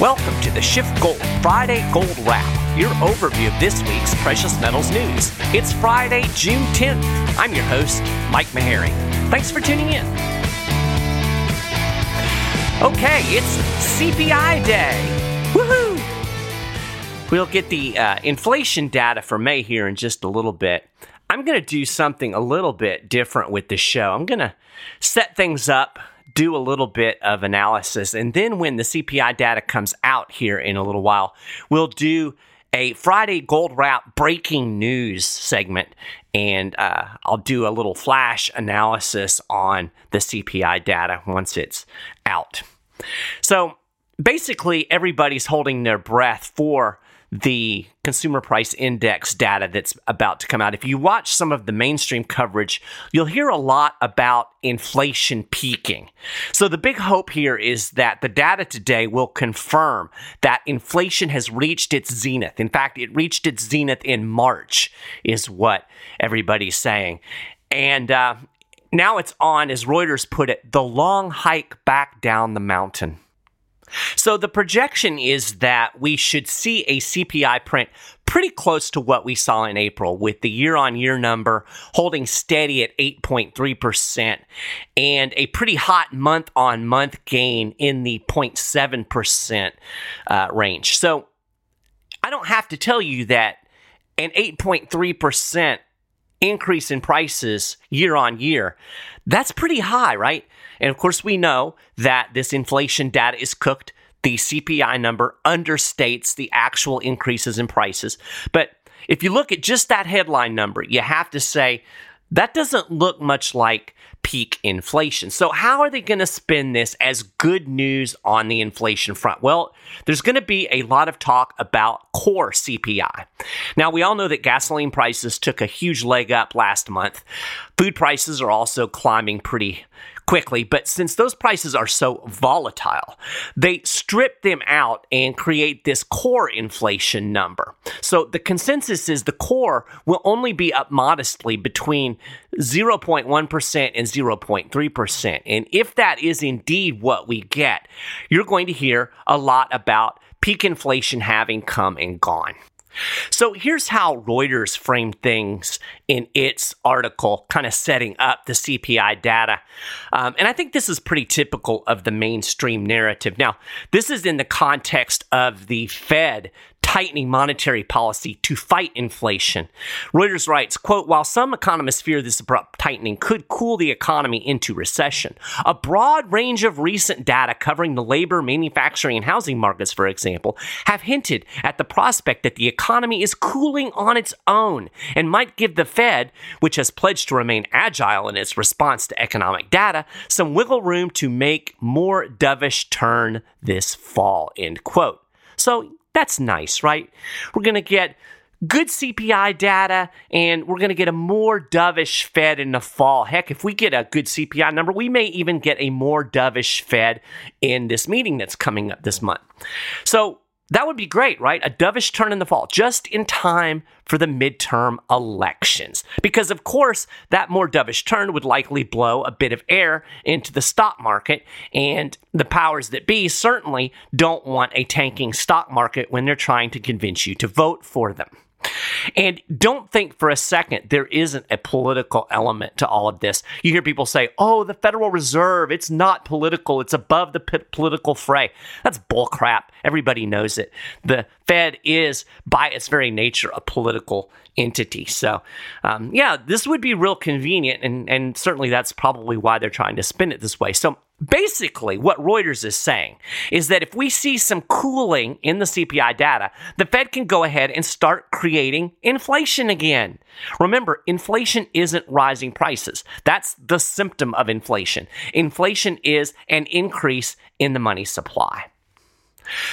Welcome to the Schiff Gold Friday Gold Wrap, your overview of this week's precious metals news. It's Friday, June 10th. I'm your host, Mike Maharrey. Thanks for tuning in. Okay, it's CPI day. Woohoo! We'll get the uh, inflation data for May here in just a little bit. I'm going to do something a little bit different with the show. I'm going to set things up do a little bit of analysis. And then when the CPI data comes out here in a little while, we'll do a Friday Gold Wrap breaking news segment. And uh, I'll do a little flash analysis on the CPI data once it's out. So basically, everybody's holding their breath for the consumer price index data that's about to come out. If you watch some of the mainstream coverage, you'll hear a lot about inflation peaking. So the big hope here is that the data today will confirm that inflation has reached its zenith. In fact, it reached its zenith in March, is what everybody's saying. And uh, now it's on, as Reuters put it, the long hike back down the mountain. So the projection is that we should see a CPI print pretty close to what we saw in April, with the year on year number holding steady at 8.3% and a pretty hot month on month gain in the 0.7% uh, range. So I don't have to tell you that an 8.3% increase in prices year on year, that's pretty high, right? And of course, we know that this inflation data is cooked. The CPI number understates the actual increases in prices. But if you look at just that headline number, you have to say that doesn't look much like peak inflation. So, how are they going to spin this as good news on the inflation front? Well, there's going to be a lot of talk about core CPI. Now, we all know that gasoline prices took a huge leg up last month. Food prices are also climbing pretty quickly, but since those prices are so volatile, they strip them out and create this core inflation number. So the consensus is the core will only be up modestly between 0.1% and 0.3%. And if that is indeed what we get, you're going to hear a lot about peak inflation having come and gone. So here's how Reuters framed things in its article, kind of setting up the CPI data. Um, and I think this is pretty typical of the mainstream narrative. Now, this is in the context of the Fed tightening monetary policy to fight inflation. Reuters writes, quote, while some economists fear this abrupt tightening could cool the economy into recession, a broad range of recent data covering the labor, manufacturing, and housing markets, for example, have hinted at the prospect that the economy is cooling on its own and might give the Fed, which has pledged to remain agile in its response to economic data, some wiggle room to make more dovish turn this fall, end quote. So that's nice, right? We're going to get good CPI data and we're going to get a more dovish Fed in the fall. Heck, if we get a good CPI number, we may even get a more dovish Fed in this meeting that's coming up this month. So that would be great, right? A dovish turn in the fall, just in time for the midterm elections. Because, of course, that more dovish turn would likely blow a bit of air into the stock market. And the powers that be certainly don't want a tanking stock market when they're trying to convince you to vote for them. And don't think for a second there isn't a political element to all of this. You hear people say, oh, the Federal Reserve, it's not political, it's above the p- political fray. That's bullcrap. Everybody knows it. The Fed is, by its very nature, a political entity. So, um, yeah, this would be real convenient, and, and certainly that's probably why they're trying to spin it this way. So, Basically, what Reuters is saying is that if we see some cooling in the CPI data, the Fed can go ahead and start creating inflation again. Remember, inflation isn't rising prices. That's the symptom of inflation. Inflation is an increase in the money supply.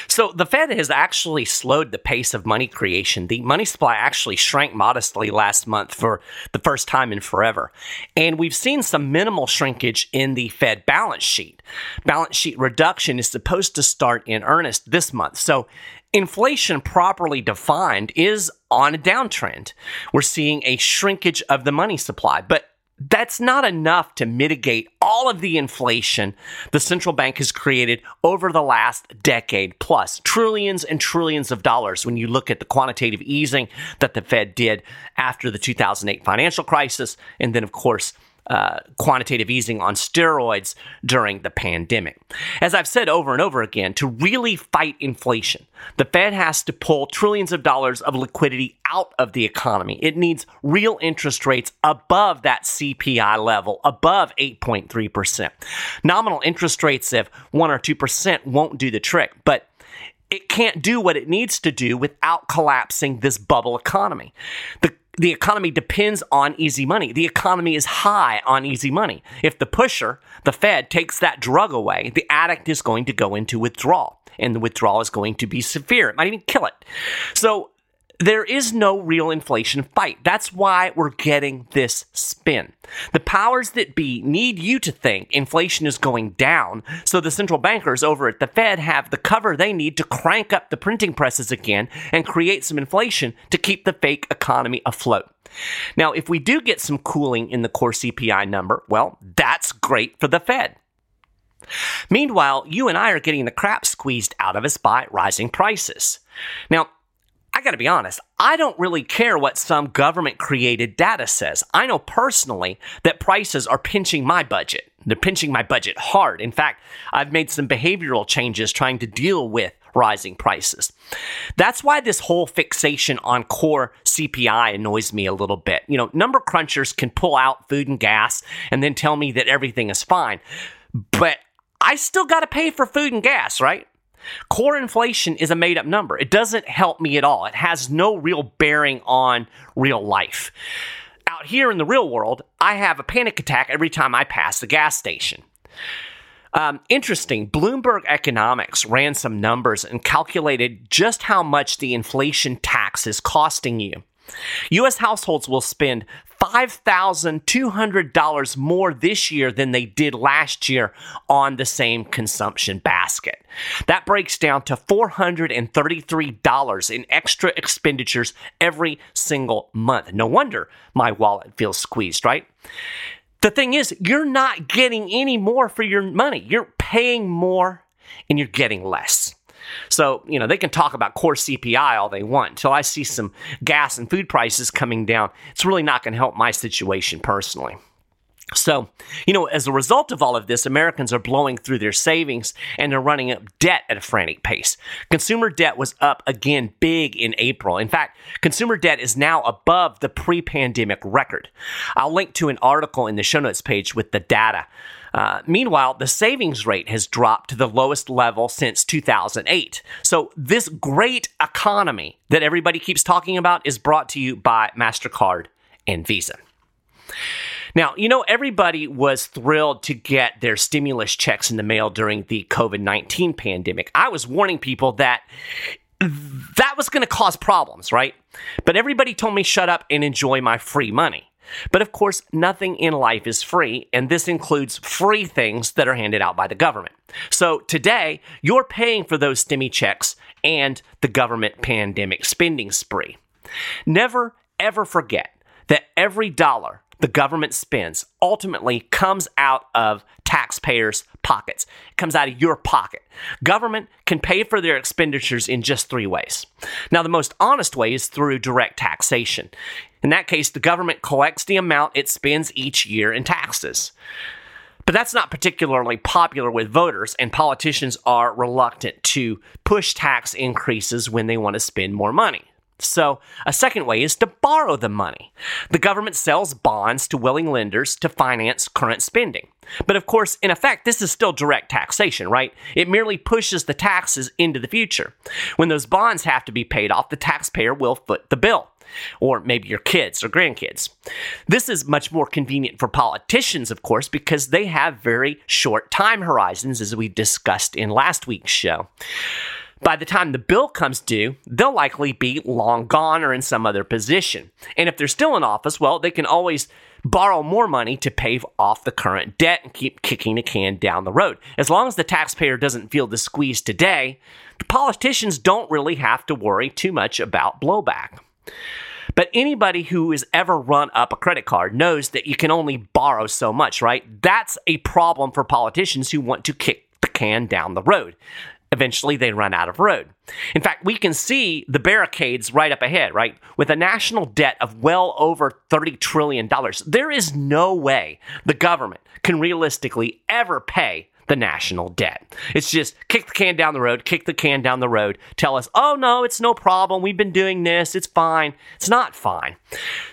So the Fed has actually slowed the pace of money creation. The money supply actually shrank modestly last month for the first time in forever. And we've seen some minimal shrinkage in the Fed balance sheet. Balance sheet reduction is supposed to start in earnest this month. So inflation properly defined is on a downtrend. We're seeing a shrinkage of the money supply, but that's not enough to mitigate all of the inflation the central bank has created over the last decade plus trillions and trillions of dollars when you look at the quantitative easing that the Fed did after the 2008 financial crisis. And then of course uh, quantitative easing on steroids during the pandemic. As I've said over and over again, to really fight inflation, the Fed has to pull trillions of dollars of liquidity out of the economy. It needs real interest rates above that CPI level, above 8.3%. Nominal interest rates of 1 or 2% won't do the trick, but it can't do what it needs to do without collapsing this bubble economy. The the economy depends on easy money. The economy is high on easy money. If the pusher, the Fed, takes that drug away, the addict is going to go into withdrawal, and the withdrawal is going to be severe. It might even kill it. So there is no real inflation fight. That's why we're getting this spin. The powers that be need you to think inflation is going down, so the central bankers over at the Fed have the cover they need to crank up the printing presses again and create some inflation to keep the fake economy afloat. Now, if we do get some cooling in the core CPI number, well, that's great for the Fed. Meanwhile, you and I are getting the crap squeezed out of us by rising prices. Now, I got to be honest, I don't really care what some government created data says. I know personally that prices are pinching my budget. They're pinching my budget hard. In fact, I've made some behavioral changes trying to deal with rising prices. That's why this whole fixation on core CPI annoys me a little bit. You know, number crunchers can pull out food and gas and then tell me that everything is fine. But I still got to pay for food and gas, right? Core inflation is a made up number. It doesn't help me at all. It has no real bearing on real life. Out here in the real world, I have a panic attack every time I pass the gas station. Um, interesting, Bloomberg Economics ran some numbers and calculated just how much the inflation tax is costing you. U.S. households will spend $5,200 more this year than they did last year on the same consumption basket. That breaks down to $433 in extra expenditures every single month. No wonder my wallet feels squeezed, right? The thing is, you're not getting any more for your money. You're paying more and you're getting less. So, you know, they can talk about core CPI all they want. Until I see some gas and food prices coming down, it's really not going to help my situation personally. So, you know, as a result of all of this, Americans are blowing through their savings and they're running up debt at a frantic pace. Consumer debt was up again big in April. In fact, consumer debt is now above the pre pandemic record. I'll link to an article in the show notes page with the data. Uh, meanwhile, the savings rate has dropped to the lowest level since 2008. So, this great economy that everybody keeps talking about is brought to you by MasterCard and Visa. Now, you know, everybody was thrilled to get their stimulus checks in the mail during the COVID 19 pandemic. I was warning people that that was going to cause problems, right? But everybody told me shut up and enjoy my free money. But of course, nothing in life is free, and this includes free things that are handed out by the government. So today, you're paying for those stimmy checks and the government pandemic spending spree. Never, ever forget that every dollar the government spends ultimately comes out of taxpayers' pockets. It comes out of your pocket. Government can pay for their expenditures in just three ways. Now, the most honest way is through direct taxation. In that case, the government collects the amount it spends each year in taxes. But that's not particularly popular with voters, and politicians are reluctant to push tax increases when they want to spend more money. So, a second way is to borrow the money. The government sells bonds to willing lenders to finance current spending. But of course, in effect, this is still direct taxation, right? It merely pushes the taxes into the future. When those bonds have to be paid off, the taxpayer will foot the bill. Or maybe your kids or grandkids. This is much more convenient for politicians, of course, because they have very short time horizons, as we discussed in last week's show. By the time the bill comes due, they'll likely be long gone or in some other position. And if they're still in office, well, they can always borrow more money to pay off the current debt and keep kicking the can down the road. As long as the taxpayer doesn't feel the squeeze today, the politicians don't really have to worry too much about blowback. But anybody who has ever run up a credit card knows that you can only borrow so much, right? That's a problem for politicians who want to kick the can down the road. Eventually, they run out of road. In fact, we can see the barricades right up ahead, right? With a national debt of well over $30 trillion, there is no way the government can realistically ever pay the national debt. It's just kick the can down the road, kick the can down the road, tell us, oh no, it's no problem. We've been doing this. It's fine. It's not fine.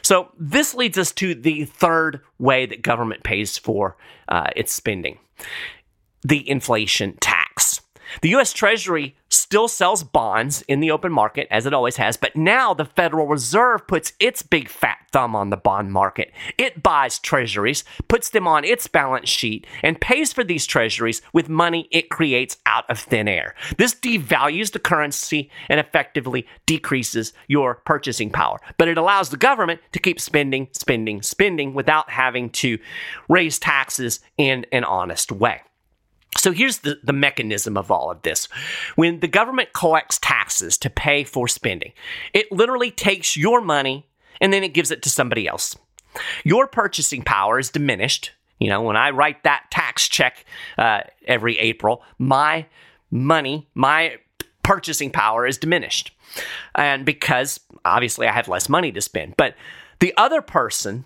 So this leads us to the third way that government pays for uh, its spending the inflation tax. The US Treasury still sells bonds in the open market as it always has, but now the Federal Reserve puts its big fat thumb on the bond market. It buys treasuries, puts them on its balance sheet, and pays for these treasuries with money it creates out of thin air. This devalues the currency and effectively decreases your purchasing power, but it allows the government to keep spending, spending, spending without having to raise taxes in an honest way. So here's the, the mechanism of all of this. When the government collects taxes to pay for spending, it literally takes your money and then it gives it to somebody else. Your purchasing power is diminished. You know, when I write that tax check uh, every April, my money, my purchasing power is diminished. And because obviously I have less money to spend. But the other person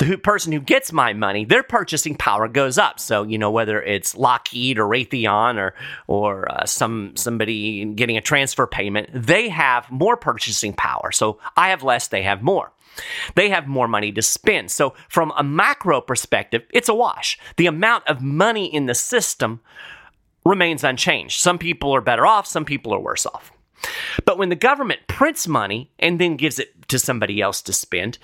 the person who gets my money, their purchasing power goes up. So you know whether it's Lockheed or Raytheon or or uh, some somebody getting a transfer payment, they have more purchasing power. So I have less, they have more. They have more money to spend. So from a macro perspective, it's a wash. The amount of money in the system remains unchanged. Some people are better off, some people are worse off. But when the government prints money and then gives it to somebody else to spend,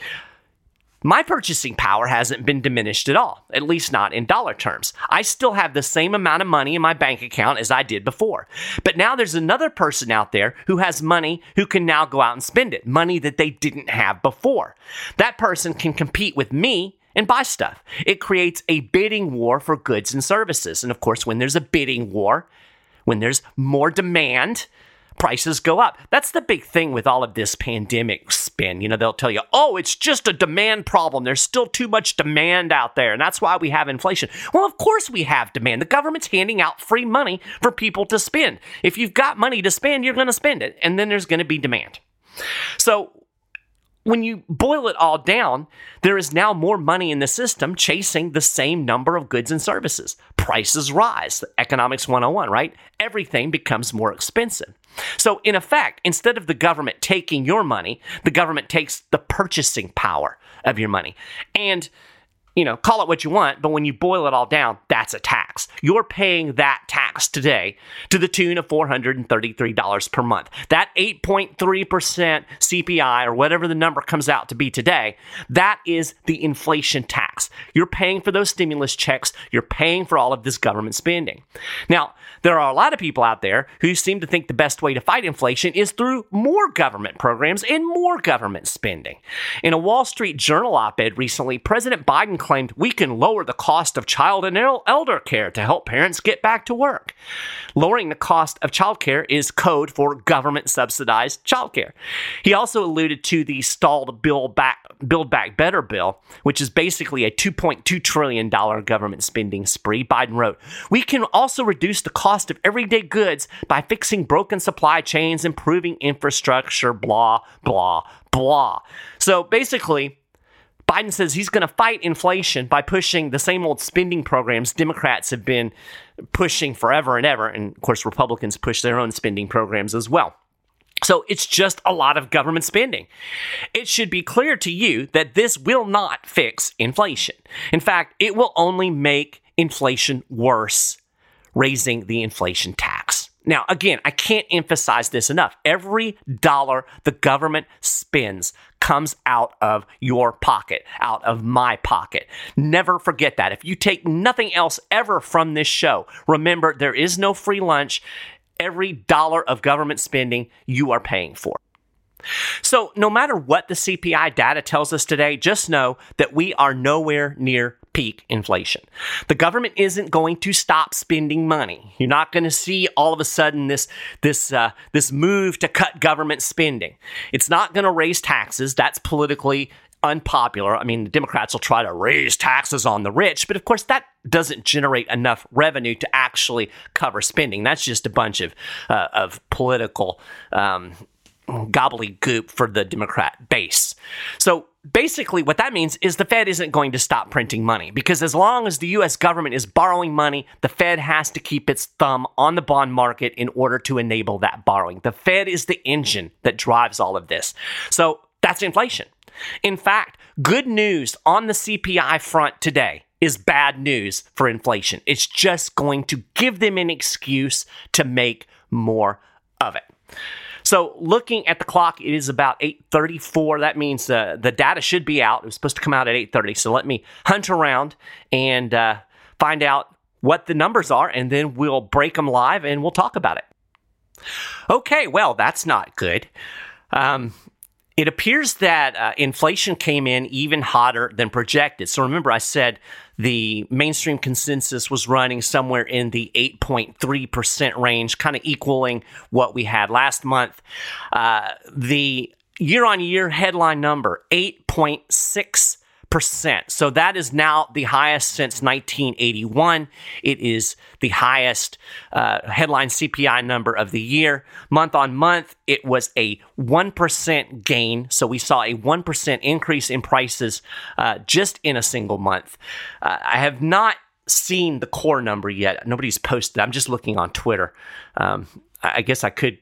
my purchasing power hasn't been diminished at all, at least not in dollar terms. I still have the same amount of money in my bank account as I did before. But now there's another person out there who has money who can now go out and spend it, money that they didn't have before. That person can compete with me and buy stuff. It creates a bidding war for goods and services. And of course, when there's a bidding war, when there's more demand, prices go up. That's the big thing with all of this pandemic spin. You know, they'll tell you, oh, it's just a demand problem. There's still too much demand out there. And that's why we have inflation. Well, of course we have demand. The government's handing out free money for people to spend. If you've got money to spend, you're going to spend it. And then there's going to be demand. So when you boil it all down, there is now more money in the system chasing the same number of goods and services. Prices rise. Economics 101, right? Everything becomes more expensive. So, in effect, instead of the government taking your money, the government takes the purchasing power of your money. And you know, call it what you want, but when you boil it all down, that's a tax. You're paying that tax today to the tune of $433 per month. That 8.3% CPI or whatever the number comes out to be today, that is the inflation tax. You're paying for those stimulus checks, you're paying for all of this government spending. Now, there are a lot of people out there who seem to think the best way to fight inflation is through more government programs and more government spending. In a Wall Street Journal op ed recently, President Biden claimed we can lower the cost of child and elder care to help parents get back to work. Lowering the cost of childcare is code for government subsidized childcare. He also alluded to the stalled Build Back, Build Back Better bill, which is basically a $2.2 trillion government spending spree. Biden wrote, We can also reduce the cost of everyday goods by fixing broken supply chains, improving infrastructure, blah, blah, blah. So basically, Biden says he's going to fight inflation by pushing the same old spending programs Democrats have been pushing forever and ever. And of course, Republicans push their own spending programs as well. So it's just a lot of government spending. It should be clear to you that this will not fix inflation. In fact, it will only make inflation worse, raising the inflation tax. Now, again, I can't emphasize this enough. Every dollar the government spends comes out of your pocket, out of my pocket. Never forget that. If you take nothing else ever from this show, remember there is no free lunch. Every dollar of government spending you are paying for. So, no matter what the CPI data tells us today, just know that we are nowhere near peak inflation. The government isn't going to stop spending money. You're not going to see all of a sudden this this uh, this move to cut government spending. It's not going to raise taxes. That's politically unpopular. I mean, the Democrats will try to raise taxes on the rich, but of course that doesn't generate enough revenue to actually cover spending. That's just a bunch of uh, of political um, gobbledygook for the Democrat base. So basically, what that means is the Fed isn't going to stop printing money because as long as the U.S. government is borrowing money, the Fed has to keep its thumb on the bond market in order to enable that borrowing. The Fed is the engine that drives all of this. So that's inflation. In fact, good news on the CPI front today is bad news for inflation. It's just going to give them an excuse to make more of it. So looking at the clock, it is about 8:34. That means uh, the data should be out. It was supposed to come out at 8:30. So let me hunt around and uh, find out what the numbers are, and then we'll break them live and we'll talk about it. Okay, well that's not good. Um, it appears that uh, inflation came in even hotter than projected. So remember, I said the mainstream consensus was running somewhere in the 8.3% range, kind of equaling what we had last month. Uh, the year on year headline number, 8.6 percent. So that is now the highest since 1981. It is the highest uh, headline CPI number of the year. Month on month, it was a 1% gain. So we saw a 1% increase in prices uh, just in a single month. Uh, I have not seen the core number yet. Nobody's posted. I'm just looking on Twitter. Um, I guess I could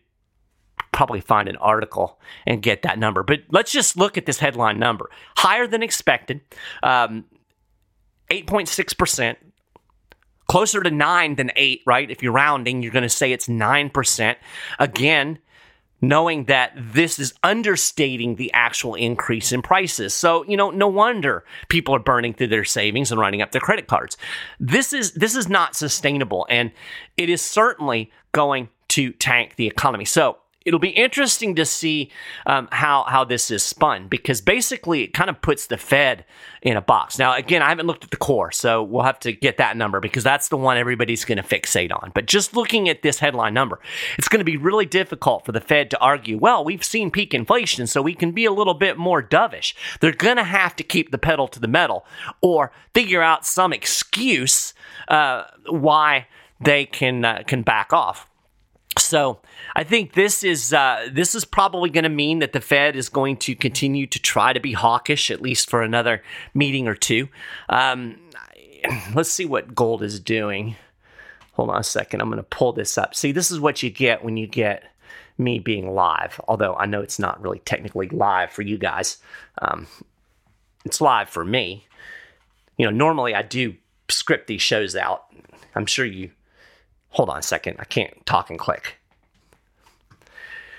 probably find an article and get that number. But let's just look at this headline number higher than expected, um, 8.6%. Closer to nine than eight, right? If you're rounding, you're going to say it's 9%. Again, knowing that this is understating the actual increase in prices. So, you know, no wonder people are burning through their savings and running up their credit cards. This is this is not sustainable and it is certainly going to tank the economy. So, it'll be interesting to see um, how how this is spun because basically it kind of puts the Fed in a box. Now, again, I haven't looked at the core, so we'll have to get that number because that's the one everybody's going to fixate on. But just looking at this headline number, it's going to be really difficult for the Fed to argue, well, we've seen peak inflation, so we can be a little bit more dovish. They're going to have to keep the pedal to the metal or figure out some excuse uh, why they can uh, can back off. So I think this is uh, this is probably going to mean that the Fed is going to continue to try to be hawkish at least for another meeting or two. Um, let's see what gold is doing. Hold on a second. I'm going to pull this up. See, this is what you get when you get me being live. Although I know it's not really technically live for you guys. Um, it's live for me. You know, normally I do script these shows out. I'm sure you hold on a second. I can't talk and click.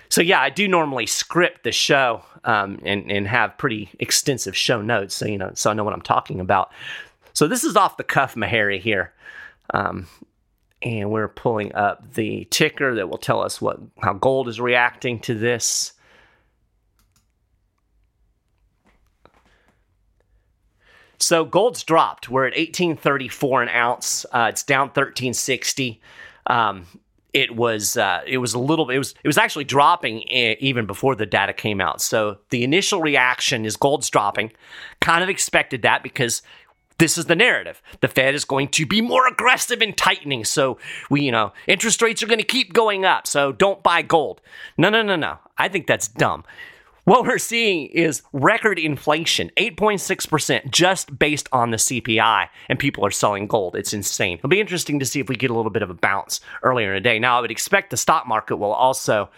So yeah, I do normally script the show um, and and have pretty extensive show notes, so you know, so I know what I'm talking about. So this is off the cuff, Maharrey here, um, and we're pulling up the ticker that will tell us what how gold is reacting to this. So gold's dropped. We're at 1834 an ounce. Uh, it's down 1360. Um, it was uh, it was a little it was it was actually dropping even before the data came out. So the initial reaction is gold's dropping. Kind of expected that because this is the narrative. The Fed is going to be more aggressive in tightening. So we, you know, interest rates are going to keep going up. So don't buy gold. No, no, no, no. I think that's dumb. What we're seeing is record inflation, 8.6% just based on the CPI, and people are selling gold. It's insane. It'll be interesting to see if we get a little bit of a bounce earlier in the day. Now, I would expect the stock market will also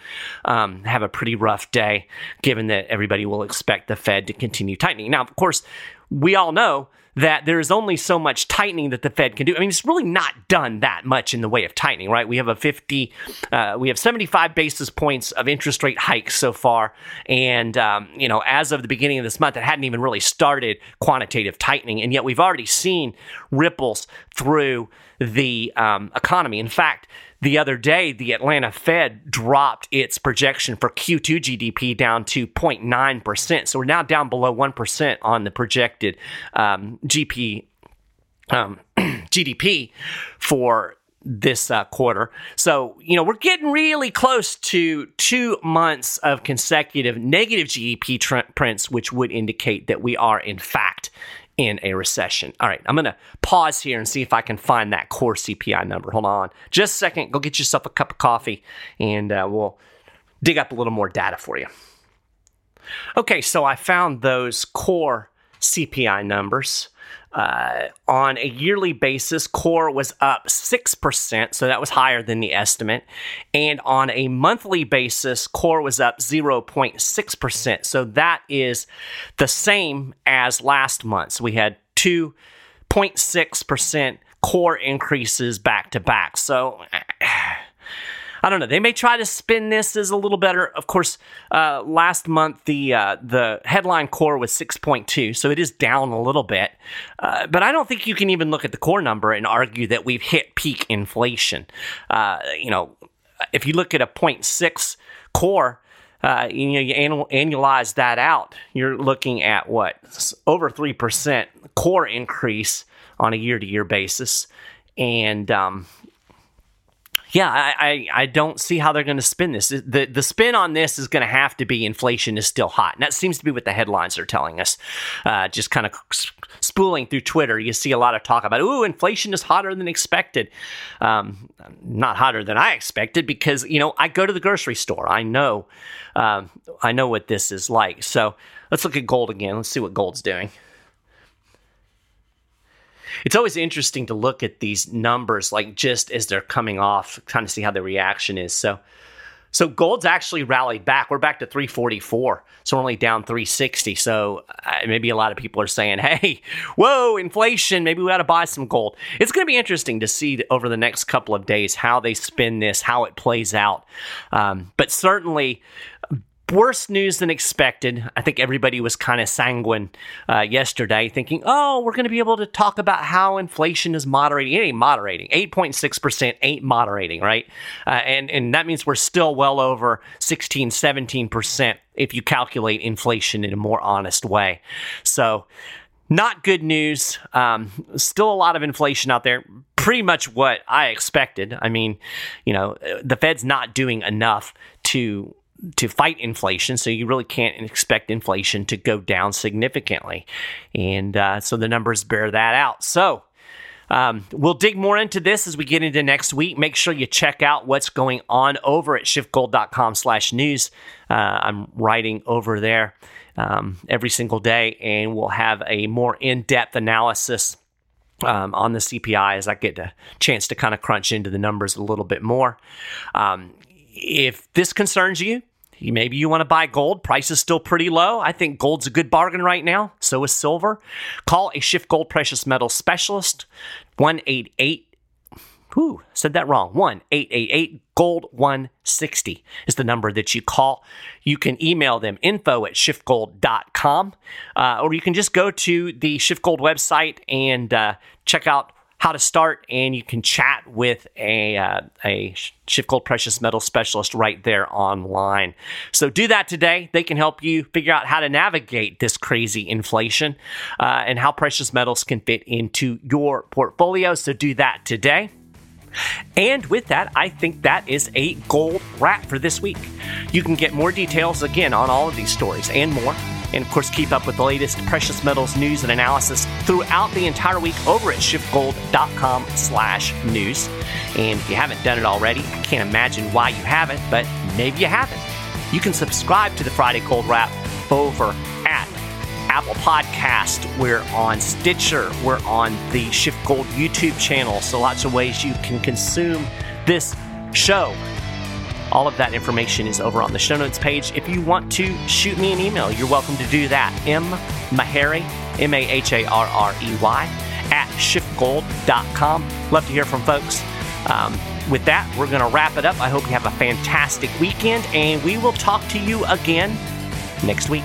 um, have a pretty rough day, given that everybody will expect the Fed to continue tightening. Now, of course, we all know that there is only so much tightening that the Fed can do. I mean, it's really not done that much in the way of tightening, right? We have a 50, uh, we have 75 basis points of interest rate hikes so far. And, um, you know, as of the beginning of this month, it hadn't even really started quantitative tightening. And yet we've already seen ripples through the um, economy. In fact, the other day, the Atlanta Fed dropped its projection for Q2 GDP down to 0.9%. So we're now down below 1% on the projected um, GP um, GDP for this uh, quarter. So, you know, we're getting really close to two months of consecutive negative GDP tr- prints, which would indicate that we are, in fact, in a recession. All right, I'm going to pause here and see if I can find that core CPI number. Hold on just a second. Go get yourself a cup of coffee and uh, we'll dig up a little more data for you. Okay, so I found those core CPI numbers. Uh, on a yearly basis, core was up 6%, so that was higher than the estimate. And on a monthly basis, core was up 0.6%, so that is the same as last month. So we had 2.6% core increases back to back. So I don't know. They may try to spin this as a little better. Of course, uh, last month the uh, the headline core was 6.2, so it is down a little bit. Uh, but I don't think you can even look at the core number and argue that we've hit peak inflation. Uh, you know, if you look at a 0.6 core. Uh, you know, you annualize that out, you're looking at what over three percent core increase on a year-to-year basis, and um, yeah, I, I, I, don't see how they're going to spin this. The the spin on this is going to have to be inflation is still hot. And that seems to be what the headlines are telling us. Uh, just kind of spooling through Twitter, you see a lot of talk about, ooh, inflation is hotter than expected. Um, not hotter than I expected because, you know, I go to the grocery store. I know, um, I know what this is like. So let's look at gold again. Let's see what gold's doing it's always interesting to look at these numbers like just as they're coming off, kind of see how the reaction is. So so gold's actually rallied back. We're back to 344. So we're only down 360. So uh, maybe a lot of people are saying, hey, whoa, inflation. Maybe we ought to buy some gold. It's going to be interesting to see over the next couple of days how they spin this, how it plays out. Um, but certainly, worse news than expected. I think everybody was kind of sanguine uh, yesterday, thinking, oh, we're going to be able to talk about how inflation is moderating. It ain't moderating. 8.6% ain't moderating, right? Uh, and, and that means we're still well over 16, 17% if you calculate inflation in a more honest way. So, not good news. Um, still a lot of inflation out there. Pretty much what I expected. I mean, you know, the Fed's not doing enough to to fight inflation, so you really can't expect inflation to go down significantly. And uh, so the numbers bear that out. So um, we'll dig more into this as we get into next week. Make sure you check out what's going on over at schiffgold.com slash news. Uh, I'm writing over there um, every single day, and we'll have a more in-depth analysis um, on the CPI as I get a chance to kind of crunch into the numbers a little bit more. Um, if this concerns you, maybe you want to buy gold. Price is still pretty low. I think gold's a good bargain right now. So is silver. Call a Schiff Gold Precious Metal Specialist. 188. Whoo, said that wrong. 1 888 Gold 160 is the number that you call. You can email them info at schiffgold.com, uh, or you can just go to the Schiff Gold website and uh, check out how to start, and you can chat with a uh, a Schiff Gold Precious Metal specialist right there online. So do that today. They can help you figure out how to navigate this crazy inflation uh, and how precious metals can fit into your portfolio. So do that today. And with that, I think that is a gold wrap for this week. You can get more details again on all of these stories and more and of course, keep up with the latest precious metals news and analysis throughout the entire week over at schiffgold.com slash news. And if you haven't done it already, I can't imagine why you haven't, but maybe you haven't. You can subscribe to the Friday Gold Wrap over at Apple Podcast. We're on Stitcher. We're on the Schiff Gold YouTube channel. So lots of ways you can consume this show. All of that information is over on the show notes page. If you want to shoot me an email, you're welcome to do that. M. Maharrey, M A H A R R E Y, at schiffgold.com. Love to hear from folks. Um, with that, we're going to wrap it up. I hope you have a fantastic weekend, and we will talk to you again next week.